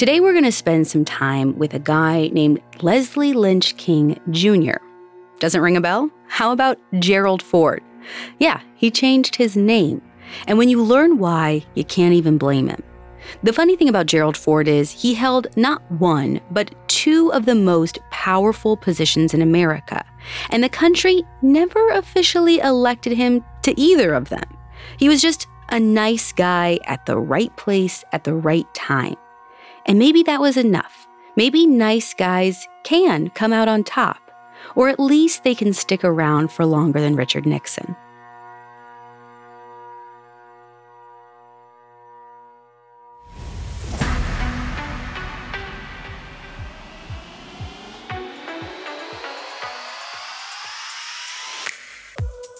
Today, we're going to spend some time with a guy named Leslie Lynch King Jr. Doesn't ring a bell? How about Gerald Ford? Yeah, he changed his name. And when you learn why, you can't even blame him. The funny thing about Gerald Ford is he held not one, but two of the most powerful positions in America, and the country never officially elected him to either of them. He was just a nice guy at the right place at the right time. And maybe that was enough. Maybe nice guys can come out on top, or at least they can stick around for longer than Richard Nixon.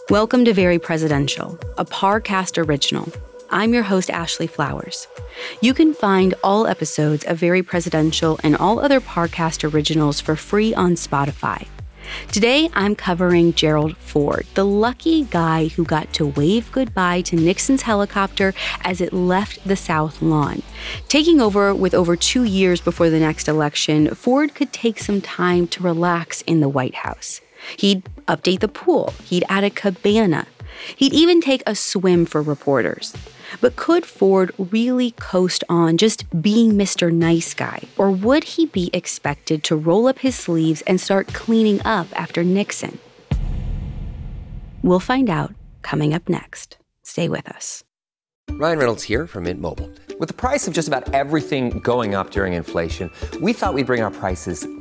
Welcome to Very Presidential, a Parcast original. I'm your host, Ashley Flowers. You can find all episodes of Very Presidential and all other Parcast originals for free on Spotify. Today, I'm covering Gerald Ford, the lucky guy who got to wave goodbye to Nixon's helicopter as it left the South Lawn. Taking over with over two years before the next election, Ford could take some time to relax in the White House. He'd update the pool, he'd add a cabana, he'd even take a swim for reporters. But could Ford really coast on just being Mr. Nice Guy? Or would he be expected to roll up his sleeves and start cleaning up after Nixon? We'll find out coming up next. Stay with us. Ryan Reynolds here from Mint Mobile. With the price of just about everything going up during inflation, we thought we'd bring our prices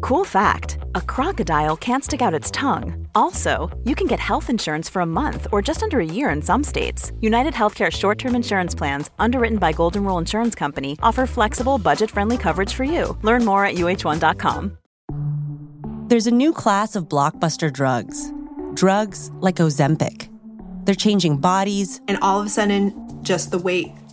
Cool fact a crocodile can't stick out its tongue. Also, you can get health insurance for a month or just under a year in some states. United Healthcare short term insurance plans, underwritten by Golden Rule Insurance Company, offer flexible, budget friendly coverage for you. Learn more at uh1.com. There's a new class of blockbuster drugs drugs like Ozempic. They're changing bodies, and all of a sudden, just the weight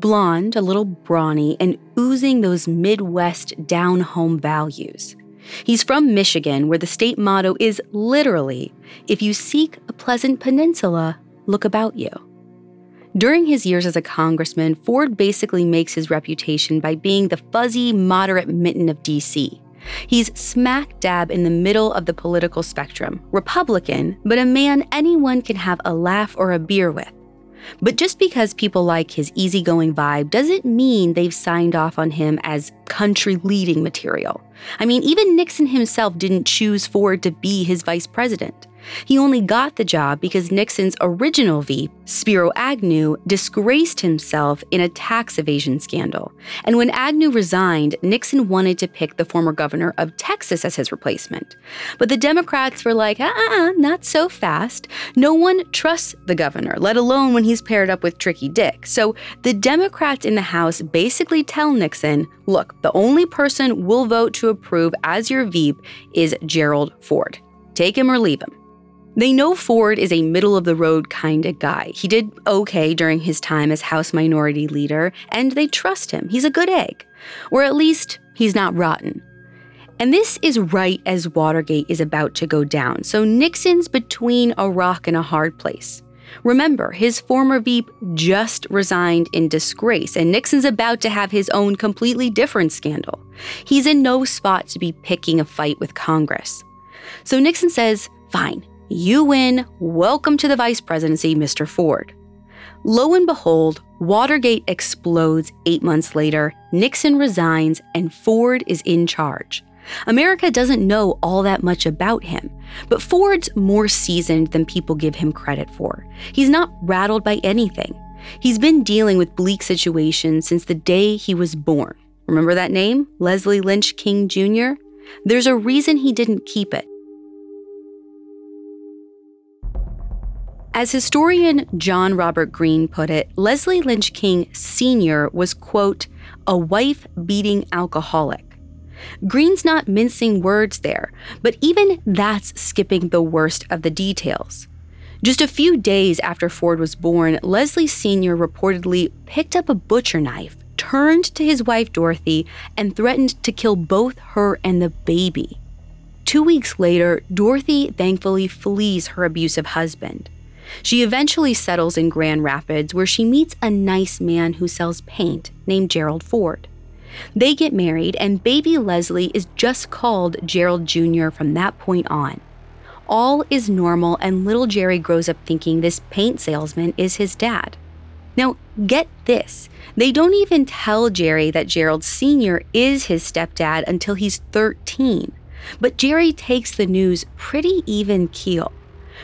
Blonde, a little brawny, and oozing those Midwest down home values. He's from Michigan, where the state motto is literally if you seek a pleasant peninsula, look about you. During his years as a congressman, Ford basically makes his reputation by being the fuzzy, moderate mitten of D.C. He's smack dab in the middle of the political spectrum, Republican, but a man anyone can have a laugh or a beer with. But just because people like his easygoing vibe doesn't mean they've signed off on him as country leading material. I mean, even Nixon himself didn't choose Ford to be his vice president. He only got the job because Nixon's original VP, Spiro Agnew, disgraced himself in a tax evasion scandal. And when Agnew resigned, Nixon wanted to pick the former governor of Texas as his replacement. But the Democrats were like, uh uh, not so fast. No one trusts the governor, let alone when he's paired up with Tricky Dick. So the Democrats in the House basically tell Nixon, look, the only person we'll vote to approve as your VP is Gerald Ford. Take him or leave him. They know Ford is a middle of the road kind of guy. He did okay during his time as House Minority Leader, and they trust him. He's a good egg. Or at least, he's not rotten. And this is right as Watergate is about to go down, so Nixon's between a rock and a hard place. Remember, his former VP just resigned in disgrace, and Nixon's about to have his own completely different scandal. He's in no spot to be picking a fight with Congress. So Nixon says, Fine, you win. Welcome to the vice presidency, Mr. Ford. Lo and behold, Watergate explodes eight months later, Nixon resigns, and Ford is in charge. America doesn't know all that much about him. But Ford's more seasoned than people give him credit for. He's not rattled by anything. He's been dealing with bleak situations since the day he was born. Remember that name? Leslie Lynch King Jr.? There's a reason he didn't keep it. As historian John Robert Greene put it, Leslie Lynch King Sr. was, quote, a wife beating alcoholic. Greene's not mincing words there, but even that's skipping the worst of the details. Just a few days after Ford was born, Leslie Sr. reportedly picked up a butcher knife, turned to his wife Dorothy, and threatened to kill both her and the baby. Two weeks later, Dorothy thankfully flees her abusive husband. She eventually settles in Grand Rapids where she meets a nice man who sells paint named Gerald Ford. They get married, and baby Leslie is just called Gerald Jr. from that point on. All is normal, and little Jerry grows up thinking this paint salesman is his dad. Now, get this they don't even tell Jerry that Gerald Sr. is his stepdad until he's 13. But Jerry takes the news pretty even keel.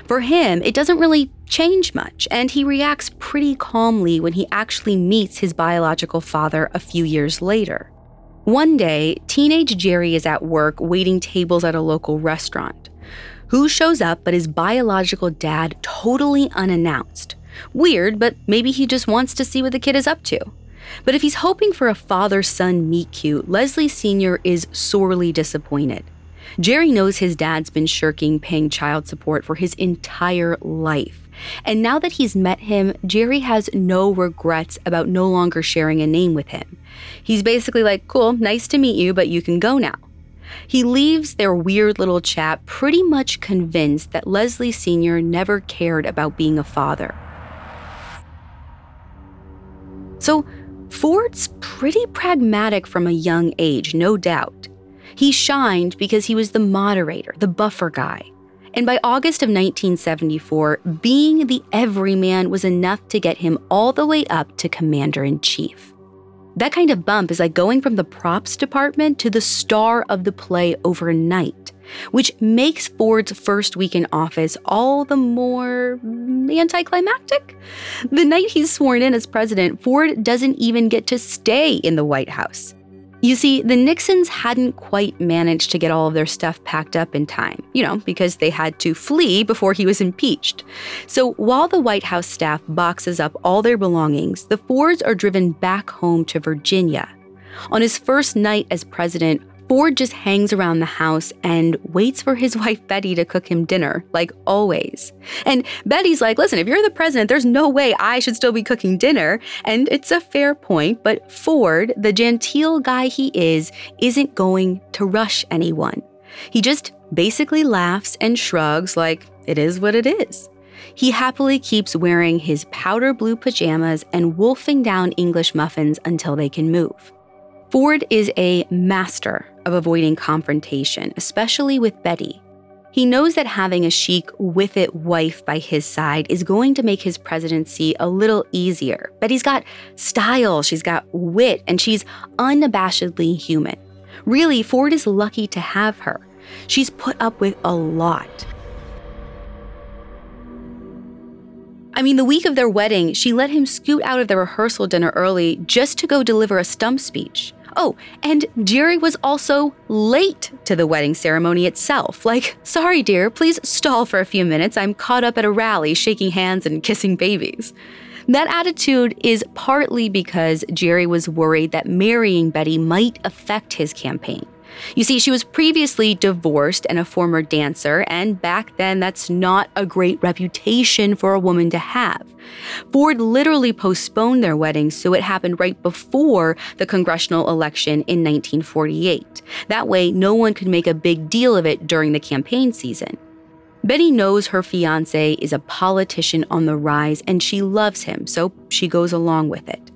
For him, it doesn't really change much, and he reacts pretty calmly when he actually meets his biological father a few years later. One day, teenage Jerry is at work waiting tables at a local restaurant. Who shows up but his biological dad totally unannounced? Weird, but maybe he just wants to see what the kid is up to. But if he's hoping for a father son meet cute, Leslie Sr. is sorely disappointed. Jerry knows his dad's been shirking paying child support for his entire life. And now that he's met him, Jerry has no regrets about no longer sharing a name with him. He's basically like, cool, nice to meet you, but you can go now. He leaves their weird little chat pretty much convinced that Leslie Sr. never cared about being a father. So, Ford's pretty pragmatic from a young age, no doubt. He shined because he was the moderator, the buffer guy. And by August of 1974, being the everyman was enough to get him all the way up to commander in chief. That kind of bump is like going from the props department to the star of the play overnight, which makes Ford's first week in office all the more anticlimactic. The night he's sworn in as president, Ford doesn't even get to stay in the White House. You see, the Nixons hadn't quite managed to get all of their stuff packed up in time, you know, because they had to flee before he was impeached. So while the White House staff boxes up all their belongings, the Fords are driven back home to Virginia. On his first night as president, Ford just hangs around the house and waits for his wife Betty to cook him dinner, like always. And Betty's like, listen, if you're the president, there's no way I should still be cooking dinner. And it's a fair point, but Ford, the genteel guy he is, isn't going to rush anyone. He just basically laughs and shrugs, like, it is what it is. He happily keeps wearing his powder blue pajamas and wolfing down English muffins until they can move. Ford is a master of avoiding confrontation, especially with Betty. He knows that having a chic, with it wife by his side is going to make his presidency a little easier. Betty's got style, she's got wit, and she's unabashedly human. Really, Ford is lucky to have her. She's put up with a lot. I mean, the week of their wedding, she let him scoot out of the rehearsal dinner early just to go deliver a stump speech. Oh, and Jerry was also late to the wedding ceremony itself. Like, sorry, dear, please stall for a few minutes. I'm caught up at a rally, shaking hands and kissing babies. That attitude is partly because Jerry was worried that marrying Betty might affect his campaign. You see, she was previously divorced and a former dancer, and back then that's not a great reputation for a woman to have. Ford literally postponed their wedding so it happened right before the congressional election in 1948. That way, no one could make a big deal of it during the campaign season. Betty knows her fiance is a politician on the rise and she loves him, so she goes along with it.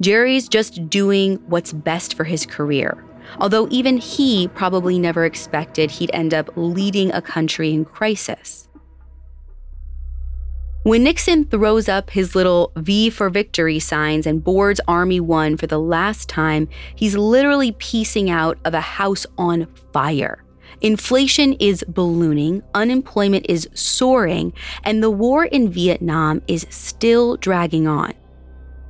Jerry's just doing what's best for his career although even he probably never expected he'd end up leading a country in crisis. When Nixon throws up his little V for victory signs and boards Army One for the last time, he's literally piecing out of a house on fire. Inflation is ballooning, unemployment is soaring, and the war in Vietnam is still dragging on.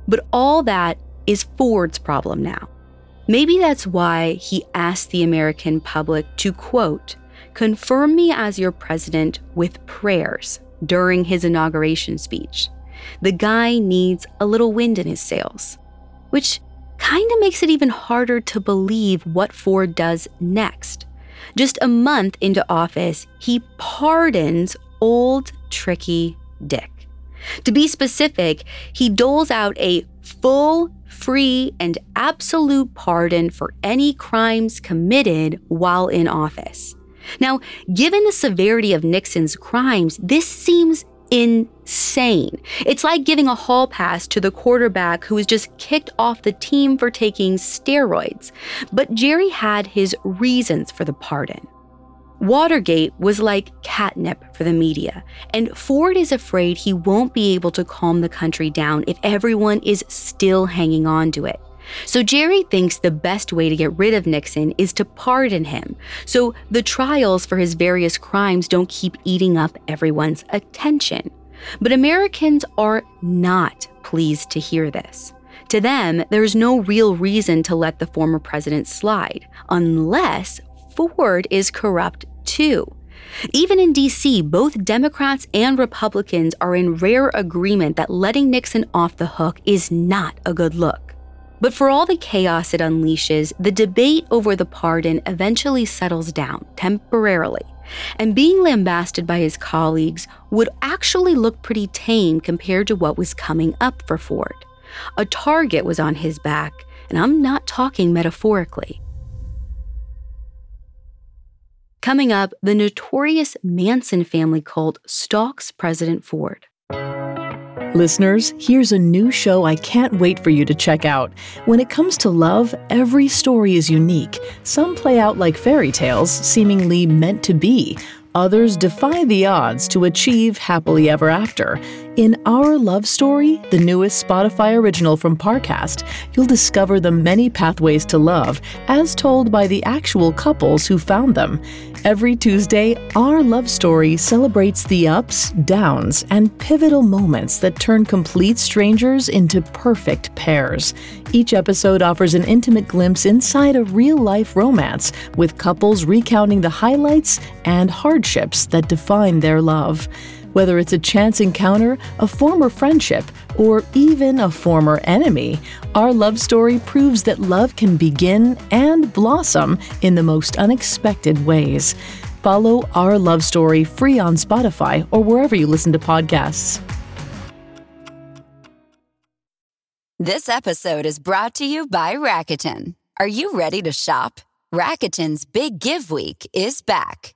But all that is Ford's problem now. Maybe that's why he asked the American public to quote, confirm me as your president with prayers during his inauguration speech. The guy needs a little wind in his sails, which kind of makes it even harder to believe what Ford does next. Just a month into office, he pardons old, tricky Dick. To be specific, he doles out a full, free, and absolute pardon for any crimes committed while in office. Now, given the severity of Nixon's crimes, this seems insane. It's like giving a hall pass to the quarterback who was just kicked off the team for taking steroids. But Jerry had his reasons for the pardon. Watergate was like catnip for the media, and Ford is afraid he won't be able to calm the country down if everyone is still hanging on to it. So Jerry thinks the best way to get rid of Nixon is to pardon him, so the trials for his various crimes don't keep eating up everyone's attention. But Americans are not pleased to hear this. To them, there's no real reason to let the former president slide, unless Ford is corrupt too. Even in DC, both Democrats and Republicans are in rare agreement that letting Nixon off the hook is not a good look. But for all the chaos it unleashes, the debate over the pardon eventually settles down temporarily. And being lambasted by his colleagues would actually look pretty tame compared to what was coming up for Ford. A target was on his back, and I'm not talking metaphorically. Coming up, the notorious Manson family cult stalks President Ford. Listeners, here's a new show I can't wait for you to check out. When it comes to love, every story is unique. Some play out like fairy tales, seemingly meant to be. Others defy the odds to achieve happily ever after. In Our Love Story, the newest Spotify original from Parcast, you'll discover the many pathways to love, as told by the actual couples who found them. Every Tuesday, Our Love Story celebrates the ups, downs, and pivotal moments that turn complete strangers into perfect pairs. Each episode offers an intimate glimpse inside a real life romance, with couples recounting the highlights and hardships that define their love. Whether it's a chance encounter, a former friendship, or even a former enemy, our love story proves that love can begin and blossom in the most unexpected ways. Follow Our Love Story free on Spotify or wherever you listen to podcasts. This episode is brought to you by Rakuten. Are you ready to shop? Rakuten's Big Give Week is back.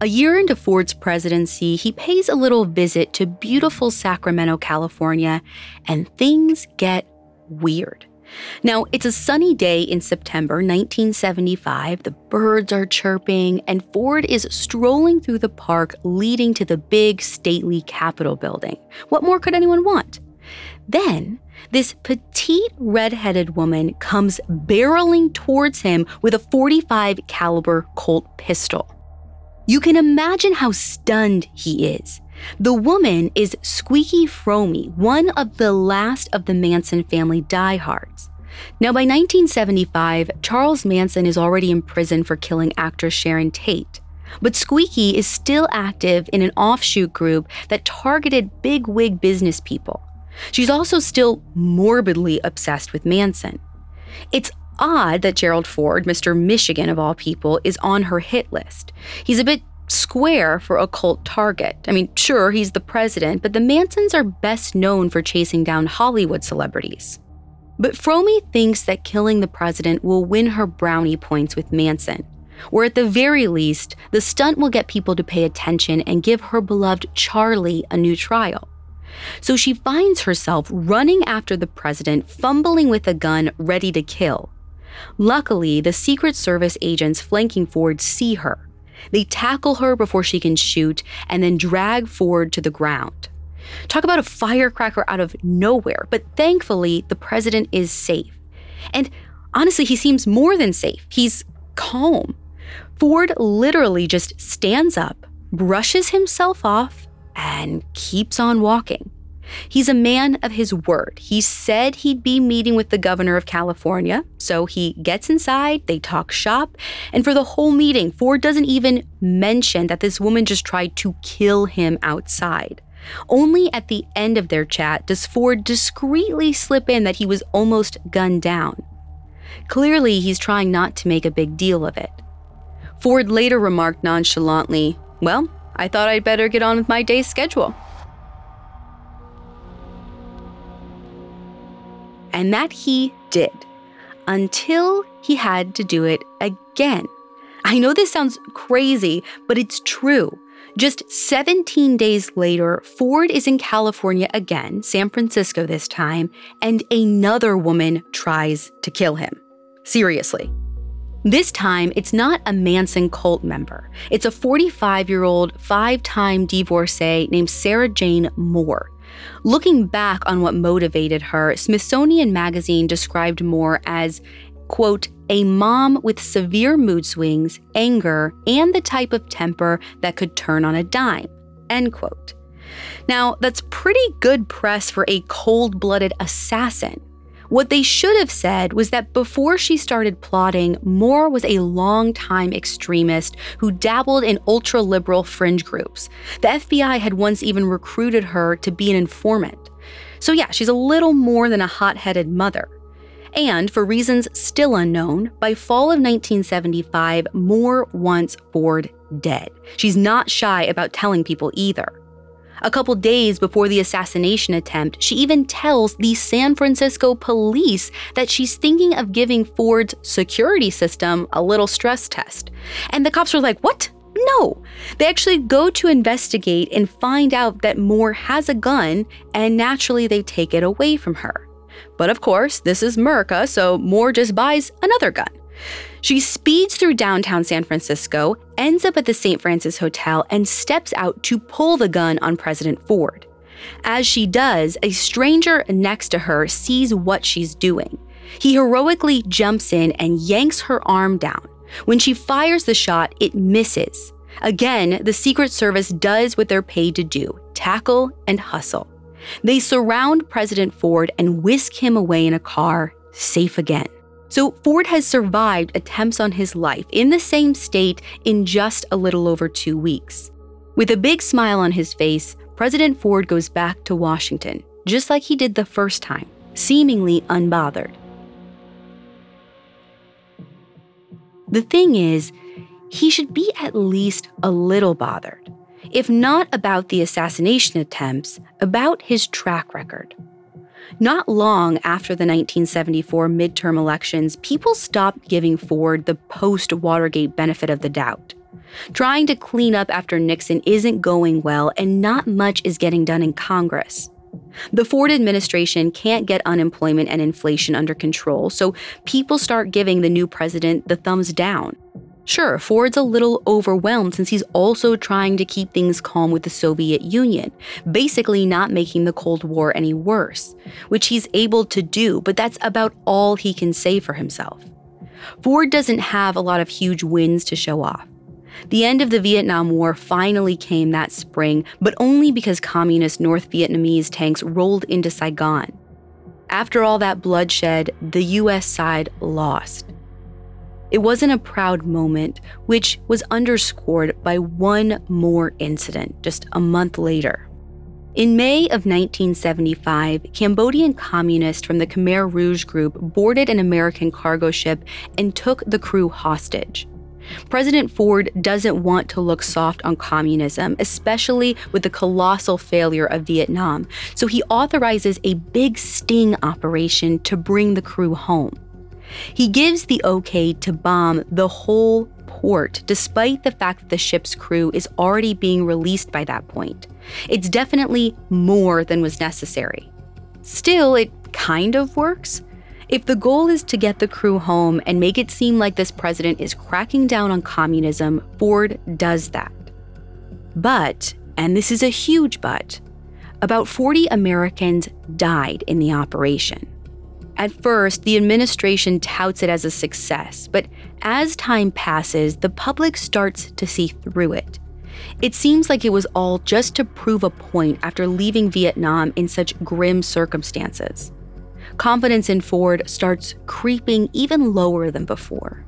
A year into Ford's presidency, he pays a little visit to beautiful Sacramento, California, and things get weird. Now, it's a sunny day in September 1975. The birds are chirping, and Ford is strolling through the park leading to the big, stately Capitol building. What more could anyone want? Then, this petite red-headed woman comes barreling towards him with a 45 caliber Colt pistol. You can imagine how stunned he is. The woman is Squeaky Fromme, one of the last of the Manson family diehards. Now, by 1975, Charles Manson is already in prison for killing actress Sharon Tate. But Squeaky is still active in an offshoot group that targeted big wig business people. She's also still morbidly obsessed with Manson. It's odd that Gerald Ford, Mr. Michigan of all people, is on her hit list. He's a bit square for a cult target. I mean, sure, he's the president, but the Mansons are best known for chasing down Hollywood celebrities. But Fromme thinks that killing the president will win her brownie points with Manson, or at the very least, the stunt will get people to pay attention and give her beloved Charlie a new trial. So she finds herself running after the president, fumbling with a gun, ready to kill. Luckily, the Secret Service agents flanking Ford see her. They tackle her before she can shoot and then drag Ford to the ground. Talk about a firecracker out of nowhere, but thankfully, the president is safe. And honestly, he seems more than safe. He's calm. Ford literally just stands up, brushes himself off, and keeps on walking. He's a man of his word. He said he'd be meeting with the governor of California, so he gets inside, they talk shop, and for the whole meeting, Ford doesn't even mention that this woman just tried to kill him outside. Only at the end of their chat does Ford discreetly slip in that he was almost gunned down. Clearly, he's trying not to make a big deal of it. Ford later remarked nonchalantly, Well, I thought I'd better get on with my day's schedule. And that he did, until he had to do it again. I know this sounds crazy, but it's true. Just 17 days later, Ford is in California again, San Francisco this time, and another woman tries to kill him. Seriously. This time, it's not a Manson cult member. It's a 45 year old, five time divorcee named Sarah Jane Moore. Looking back on what motivated her, Smithsonian Magazine described Moore as, quote, a mom with severe mood swings, anger, and the type of temper that could turn on a dime, end quote. Now, that's pretty good press for a cold blooded assassin. What they should have said was that before she started plotting, Moore was a long-time extremist who dabbled in ultra liberal fringe groups. The FBI had once even recruited her to be an informant. So, yeah, she's a little more than a hot headed mother. And for reasons still unknown, by fall of 1975, Moore wants Ford dead. She's not shy about telling people either. A couple days before the assassination attempt, she even tells the San Francisco police that she's thinking of giving Ford's security system a little stress test. And the cops were like, What? No. They actually go to investigate and find out that Moore has a gun, and naturally they take it away from her. But of course, this is America, so Moore just buys another gun. She speeds through downtown San Francisco, ends up at the St. Francis Hotel, and steps out to pull the gun on President Ford. As she does, a stranger next to her sees what she's doing. He heroically jumps in and yanks her arm down. When she fires the shot, it misses. Again, the Secret Service does what they're paid to do tackle and hustle. They surround President Ford and whisk him away in a car, safe again. So Ford has survived attempts on his life in the same state in just a little over two weeks. With a big smile on his face, President Ford goes back to Washington, just like he did the first time, seemingly unbothered. The thing is, he should be at least a little bothered, if not about the assassination attempts, about his track record. Not long after the 1974 midterm elections, people stopped giving Ford the post Watergate benefit of the doubt. Trying to clean up after Nixon isn't going well, and not much is getting done in Congress. The Ford administration can't get unemployment and inflation under control, so people start giving the new president the thumbs down. Sure, Ford's a little overwhelmed since he's also trying to keep things calm with the Soviet Union, basically not making the Cold War any worse, which he's able to do, but that's about all he can say for himself. Ford doesn't have a lot of huge wins to show off. The end of the Vietnam War finally came that spring, but only because communist North Vietnamese tanks rolled into Saigon. After all that bloodshed, the US side lost. It wasn't a proud moment, which was underscored by one more incident just a month later. In May of 1975, Cambodian communists from the Khmer Rouge group boarded an American cargo ship and took the crew hostage. President Ford doesn't want to look soft on communism, especially with the colossal failure of Vietnam, so he authorizes a big sting operation to bring the crew home. He gives the okay to bomb the whole port, despite the fact that the ship's crew is already being released by that point. It's definitely more than was necessary. Still, it kind of works. If the goal is to get the crew home and make it seem like this president is cracking down on communism, Ford does that. But, and this is a huge but, about 40 Americans died in the operation. At first, the administration touts it as a success, but as time passes, the public starts to see through it. It seems like it was all just to prove a point after leaving Vietnam in such grim circumstances. Confidence in Ford starts creeping even lower than before.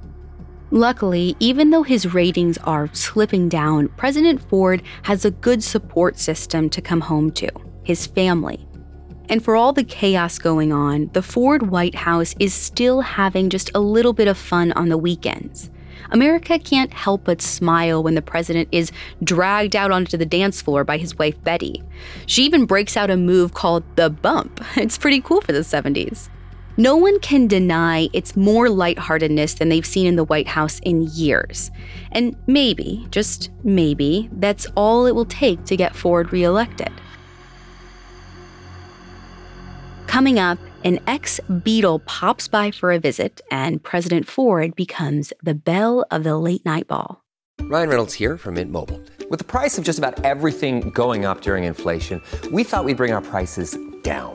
Luckily, even though his ratings are slipping down, President Ford has a good support system to come home to his family. And for all the chaos going on, the Ford White House is still having just a little bit of fun on the weekends. America can't help but smile when the president is dragged out onto the dance floor by his wife Betty. She even breaks out a move called the bump. It's pretty cool for the 70s. No one can deny it's more lightheartedness than they've seen in the White House in years. And maybe, just maybe, that's all it will take to get Ford reelected. Coming up, an ex Beatle pops by for a visit, and President Ford becomes the belle of the late night ball. Ryan Reynolds here from Mint Mobile. With the price of just about everything going up during inflation, we thought we'd bring our prices down.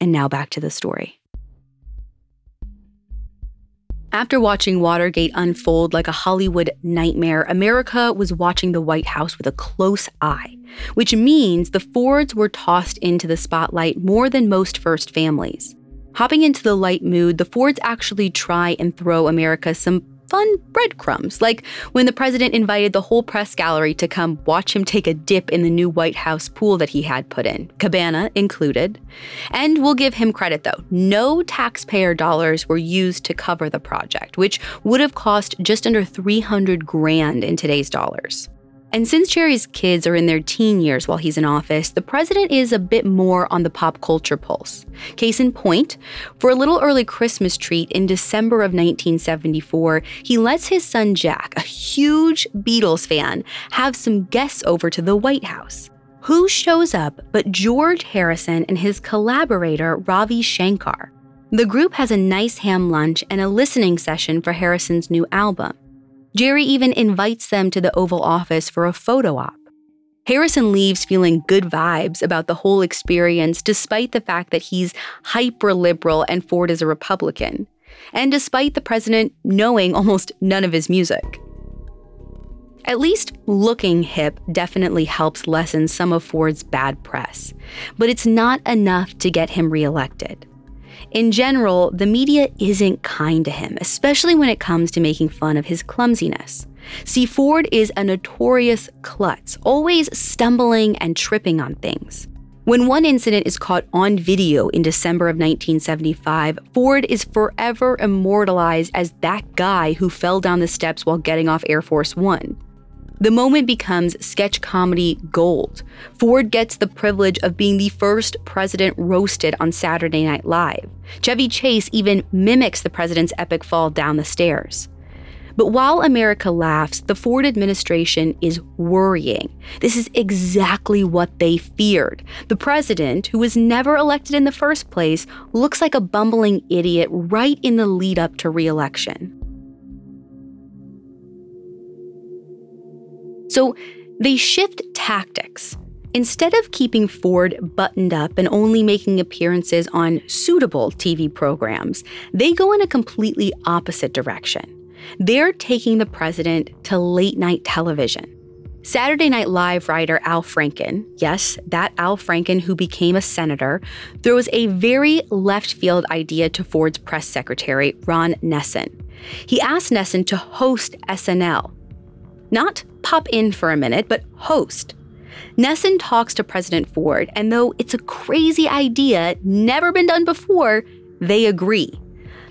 And now back to the story. After watching Watergate unfold like a Hollywood nightmare, America was watching the White House with a close eye, which means the Fords were tossed into the spotlight more than most first families. Hopping into the light mood, the Fords actually try and throw America some fun breadcrumbs, like when the president invited the whole press gallery to come watch him take a dip in the new White House pool that he had put in, cabana included. And we'll give him credit though, no taxpayer dollars were used to cover the project, which would have cost just under 300 grand in today's dollars. And since Jerry's kids are in their teen years while he's in office, the president is a bit more on the pop culture pulse. Case in point, for a little early Christmas treat in December of 1974, he lets his son Jack, a huge Beatles fan, have some guests over to the White House. Who shows up but George Harrison and his collaborator Ravi Shankar? The group has a nice ham lunch and a listening session for Harrison's new album. Jerry even invites them to the Oval Office for a photo op. Harrison leaves feeling good vibes about the whole experience, despite the fact that he's hyper liberal and Ford is a Republican, and despite the president knowing almost none of his music. At least looking hip definitely helps lessen some of Ford's bad press, but it's not enough to get him reelected. In general, the media isn't kind to him, especially when it comes to making fun of his clumsiness. See, Ford is a notorious klutz, always stumbling and tripping on things. When one incident is caught on video in December of 1975, Ford is forever immortalized as that guy who fell down the steps while getting off Air Force One. The moment becomes sketch comedy gold. Ford gets the privilege of being the first president roasted on Saturday Night Live. Chevy Chase even mimics the president's epic fall down the stairs. But while America laughs, the Ford administration is worrying. This is exactly what they feared. The president, who was never elected in the first place, looks like a bumbling idiot right in the lead up to re So they shift tactics. Instead of keeping Ford buttoned up and only making appearances on suitable TV programs, they go in a completely opposite direction. They're taking the president to late night television. Saturday Night Live writer Al Franken, yes, that Al Franken who became a senator, throws a very left field idea to Ford's press secretary, Ron Nessen. He asked Nessen to host SNL. Not pop in for a minute, but host. Nessen talks to President Ford, and though it's a crazy idea, never been done before, they agree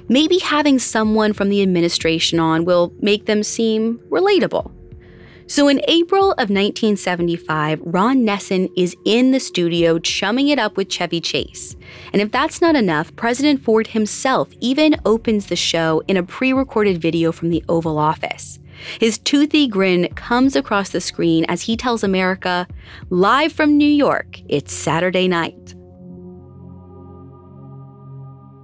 maybe having someone from the administration on will make them seem relatable. So in April of 1975, Ron Nessen is in the studio chumming it up with Chevy Chase. And if that's not enough, President Ford himself even opens the show in a pre recorded video from the Oval Office. His toothy grin comes across the screen as he tells America, live from New York, it's Saturday night.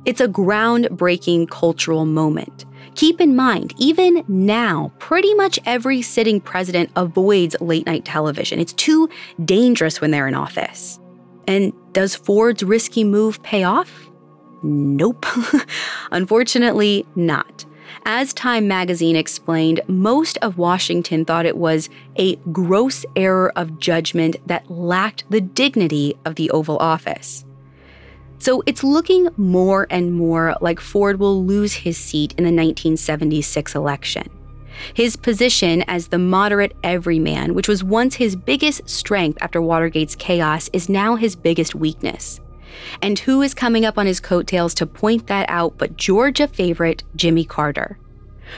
It's a groundbreaking cultural moment. Keep in mind, even now, pretty much every sitting president avoids late night television. It's too dangerous when they're in office. And does Ford's risky move pay off? Nope. Unfortunately, not. As Time magazine explained, most of Washington thought it was a gross error of judgment that lacked the dignity of the Oval Office. So it's looking more and more like Ford will lose his seat in the 1976 election. His position as the moderate everyman, which was once his biggest strength after Watergate's chaos, is now his biggest weakness. And who is coming up on his coattails to point that out but Georgia favorite Jimmy Carter?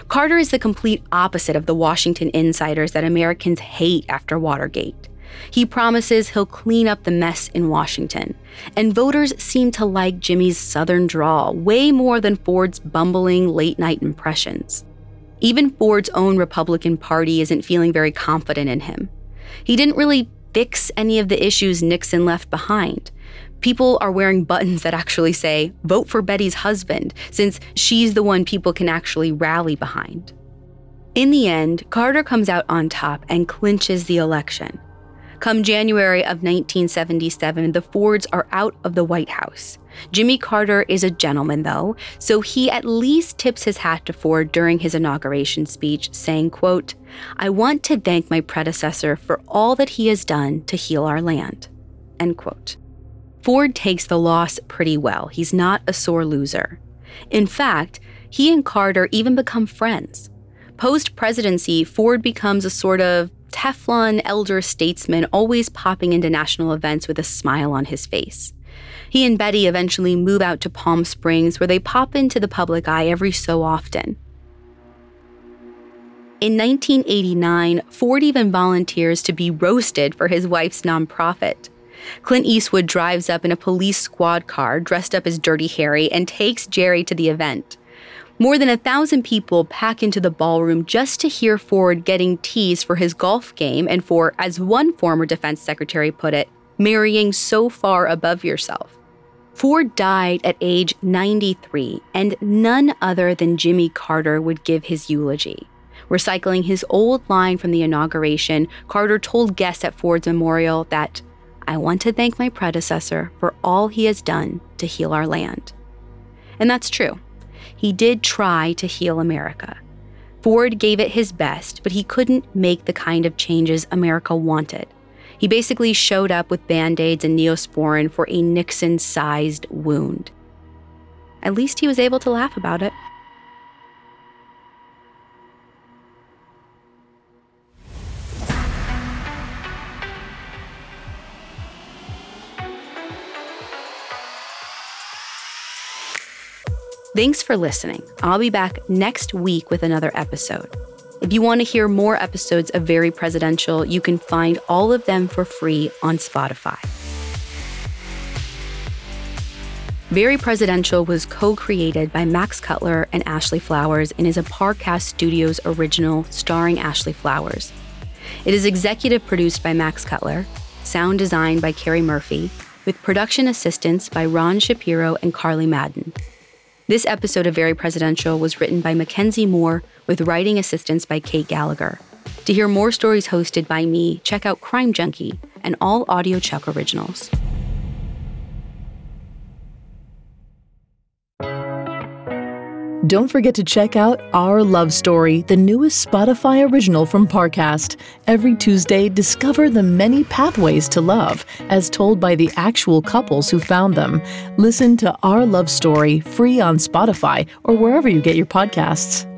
Carter is the complete opposite of the Washington insiders that Americans hate after Watergate. He promises he'll clean up the mess in Washington. And voters seem to like Jimmy's southern drawl way more than Ford's bumbling late night impressions. Even Ford's own Republican Party isn't feeling very confident in him. He didn't really fix any of the issues Nixon left behind. People are wearing buttons that actually say, vote for Betty's husband, since she's the one people can actually rally behind. In the end, Carter comes out on top and clinches the election. Come January of 1977, the Fords are out of the White House. Jimmy Carter is a gentleman, though, so he at least tips his hat to Ford during his inauguration speech, saying, quote, I want to thank my predecessor for all that he has done to heal our land. End quote. Ford takes the loss pretty well. He's not a sore loser. In fact, he and Carter even become friends. Post presidency, Ford becomes a sort of Teflon elder statesman always popping into national events with a smile on his face. He and Betty eventually move out to Palm Springs, where they pop into the public eye every so often. In 1989, Ford even volunteers to be roasted for his wife's nonprofit. Clint Eastwood drives up in a police squad car dressed up as Dirty Harry and takes Jerry to the event. More than a thousand people pack into the ballroom just to hear Ford getting teased for his golf game and for, as one former defense secretary put it, marrying so far above yourself. Ford died at age 93, and none other than Jimmy Carter would give his eulogy. Recycling his old line from the inauguration, Carter told guests at Ford's memorial that, I want to thank my predecessor for all he has done to heal our land. And that's true he did try to heal America. Ford gave it his best, but he couldn't make the kind of changes America wanted. He basically showed up with band aids and neosporin for a Nixon sized wound. At least he was able to laugh about it. Thanks for listening. I'll be back next week with another episode. If you want to hear more episodes of Very Presidential, you can find all of them for free on Spotify. Very Presidential was co created by Max Cutler and Ashley Flowers and is a Parcast Studios original starring Ashley Flowers. It is executive produced by Max Cutler, sound designed by Carrie Murphy, with production assistance by Ron Shapiro and Carly Madden. This episode of Very Presidential was written by Mackenzie Moore with writing assistance by Kate Gallagher. To hear more stories hosted by me, check out Crime Junkie and all audiochuck originals. Don't forget to check out Our Love Story, the newest Spotify original from Parcast. Every Tuesday, discover the many pathways to love, as told by the actual couples who found them. Listen to Our Love Story free on Spotify or wherever you get your podcasts.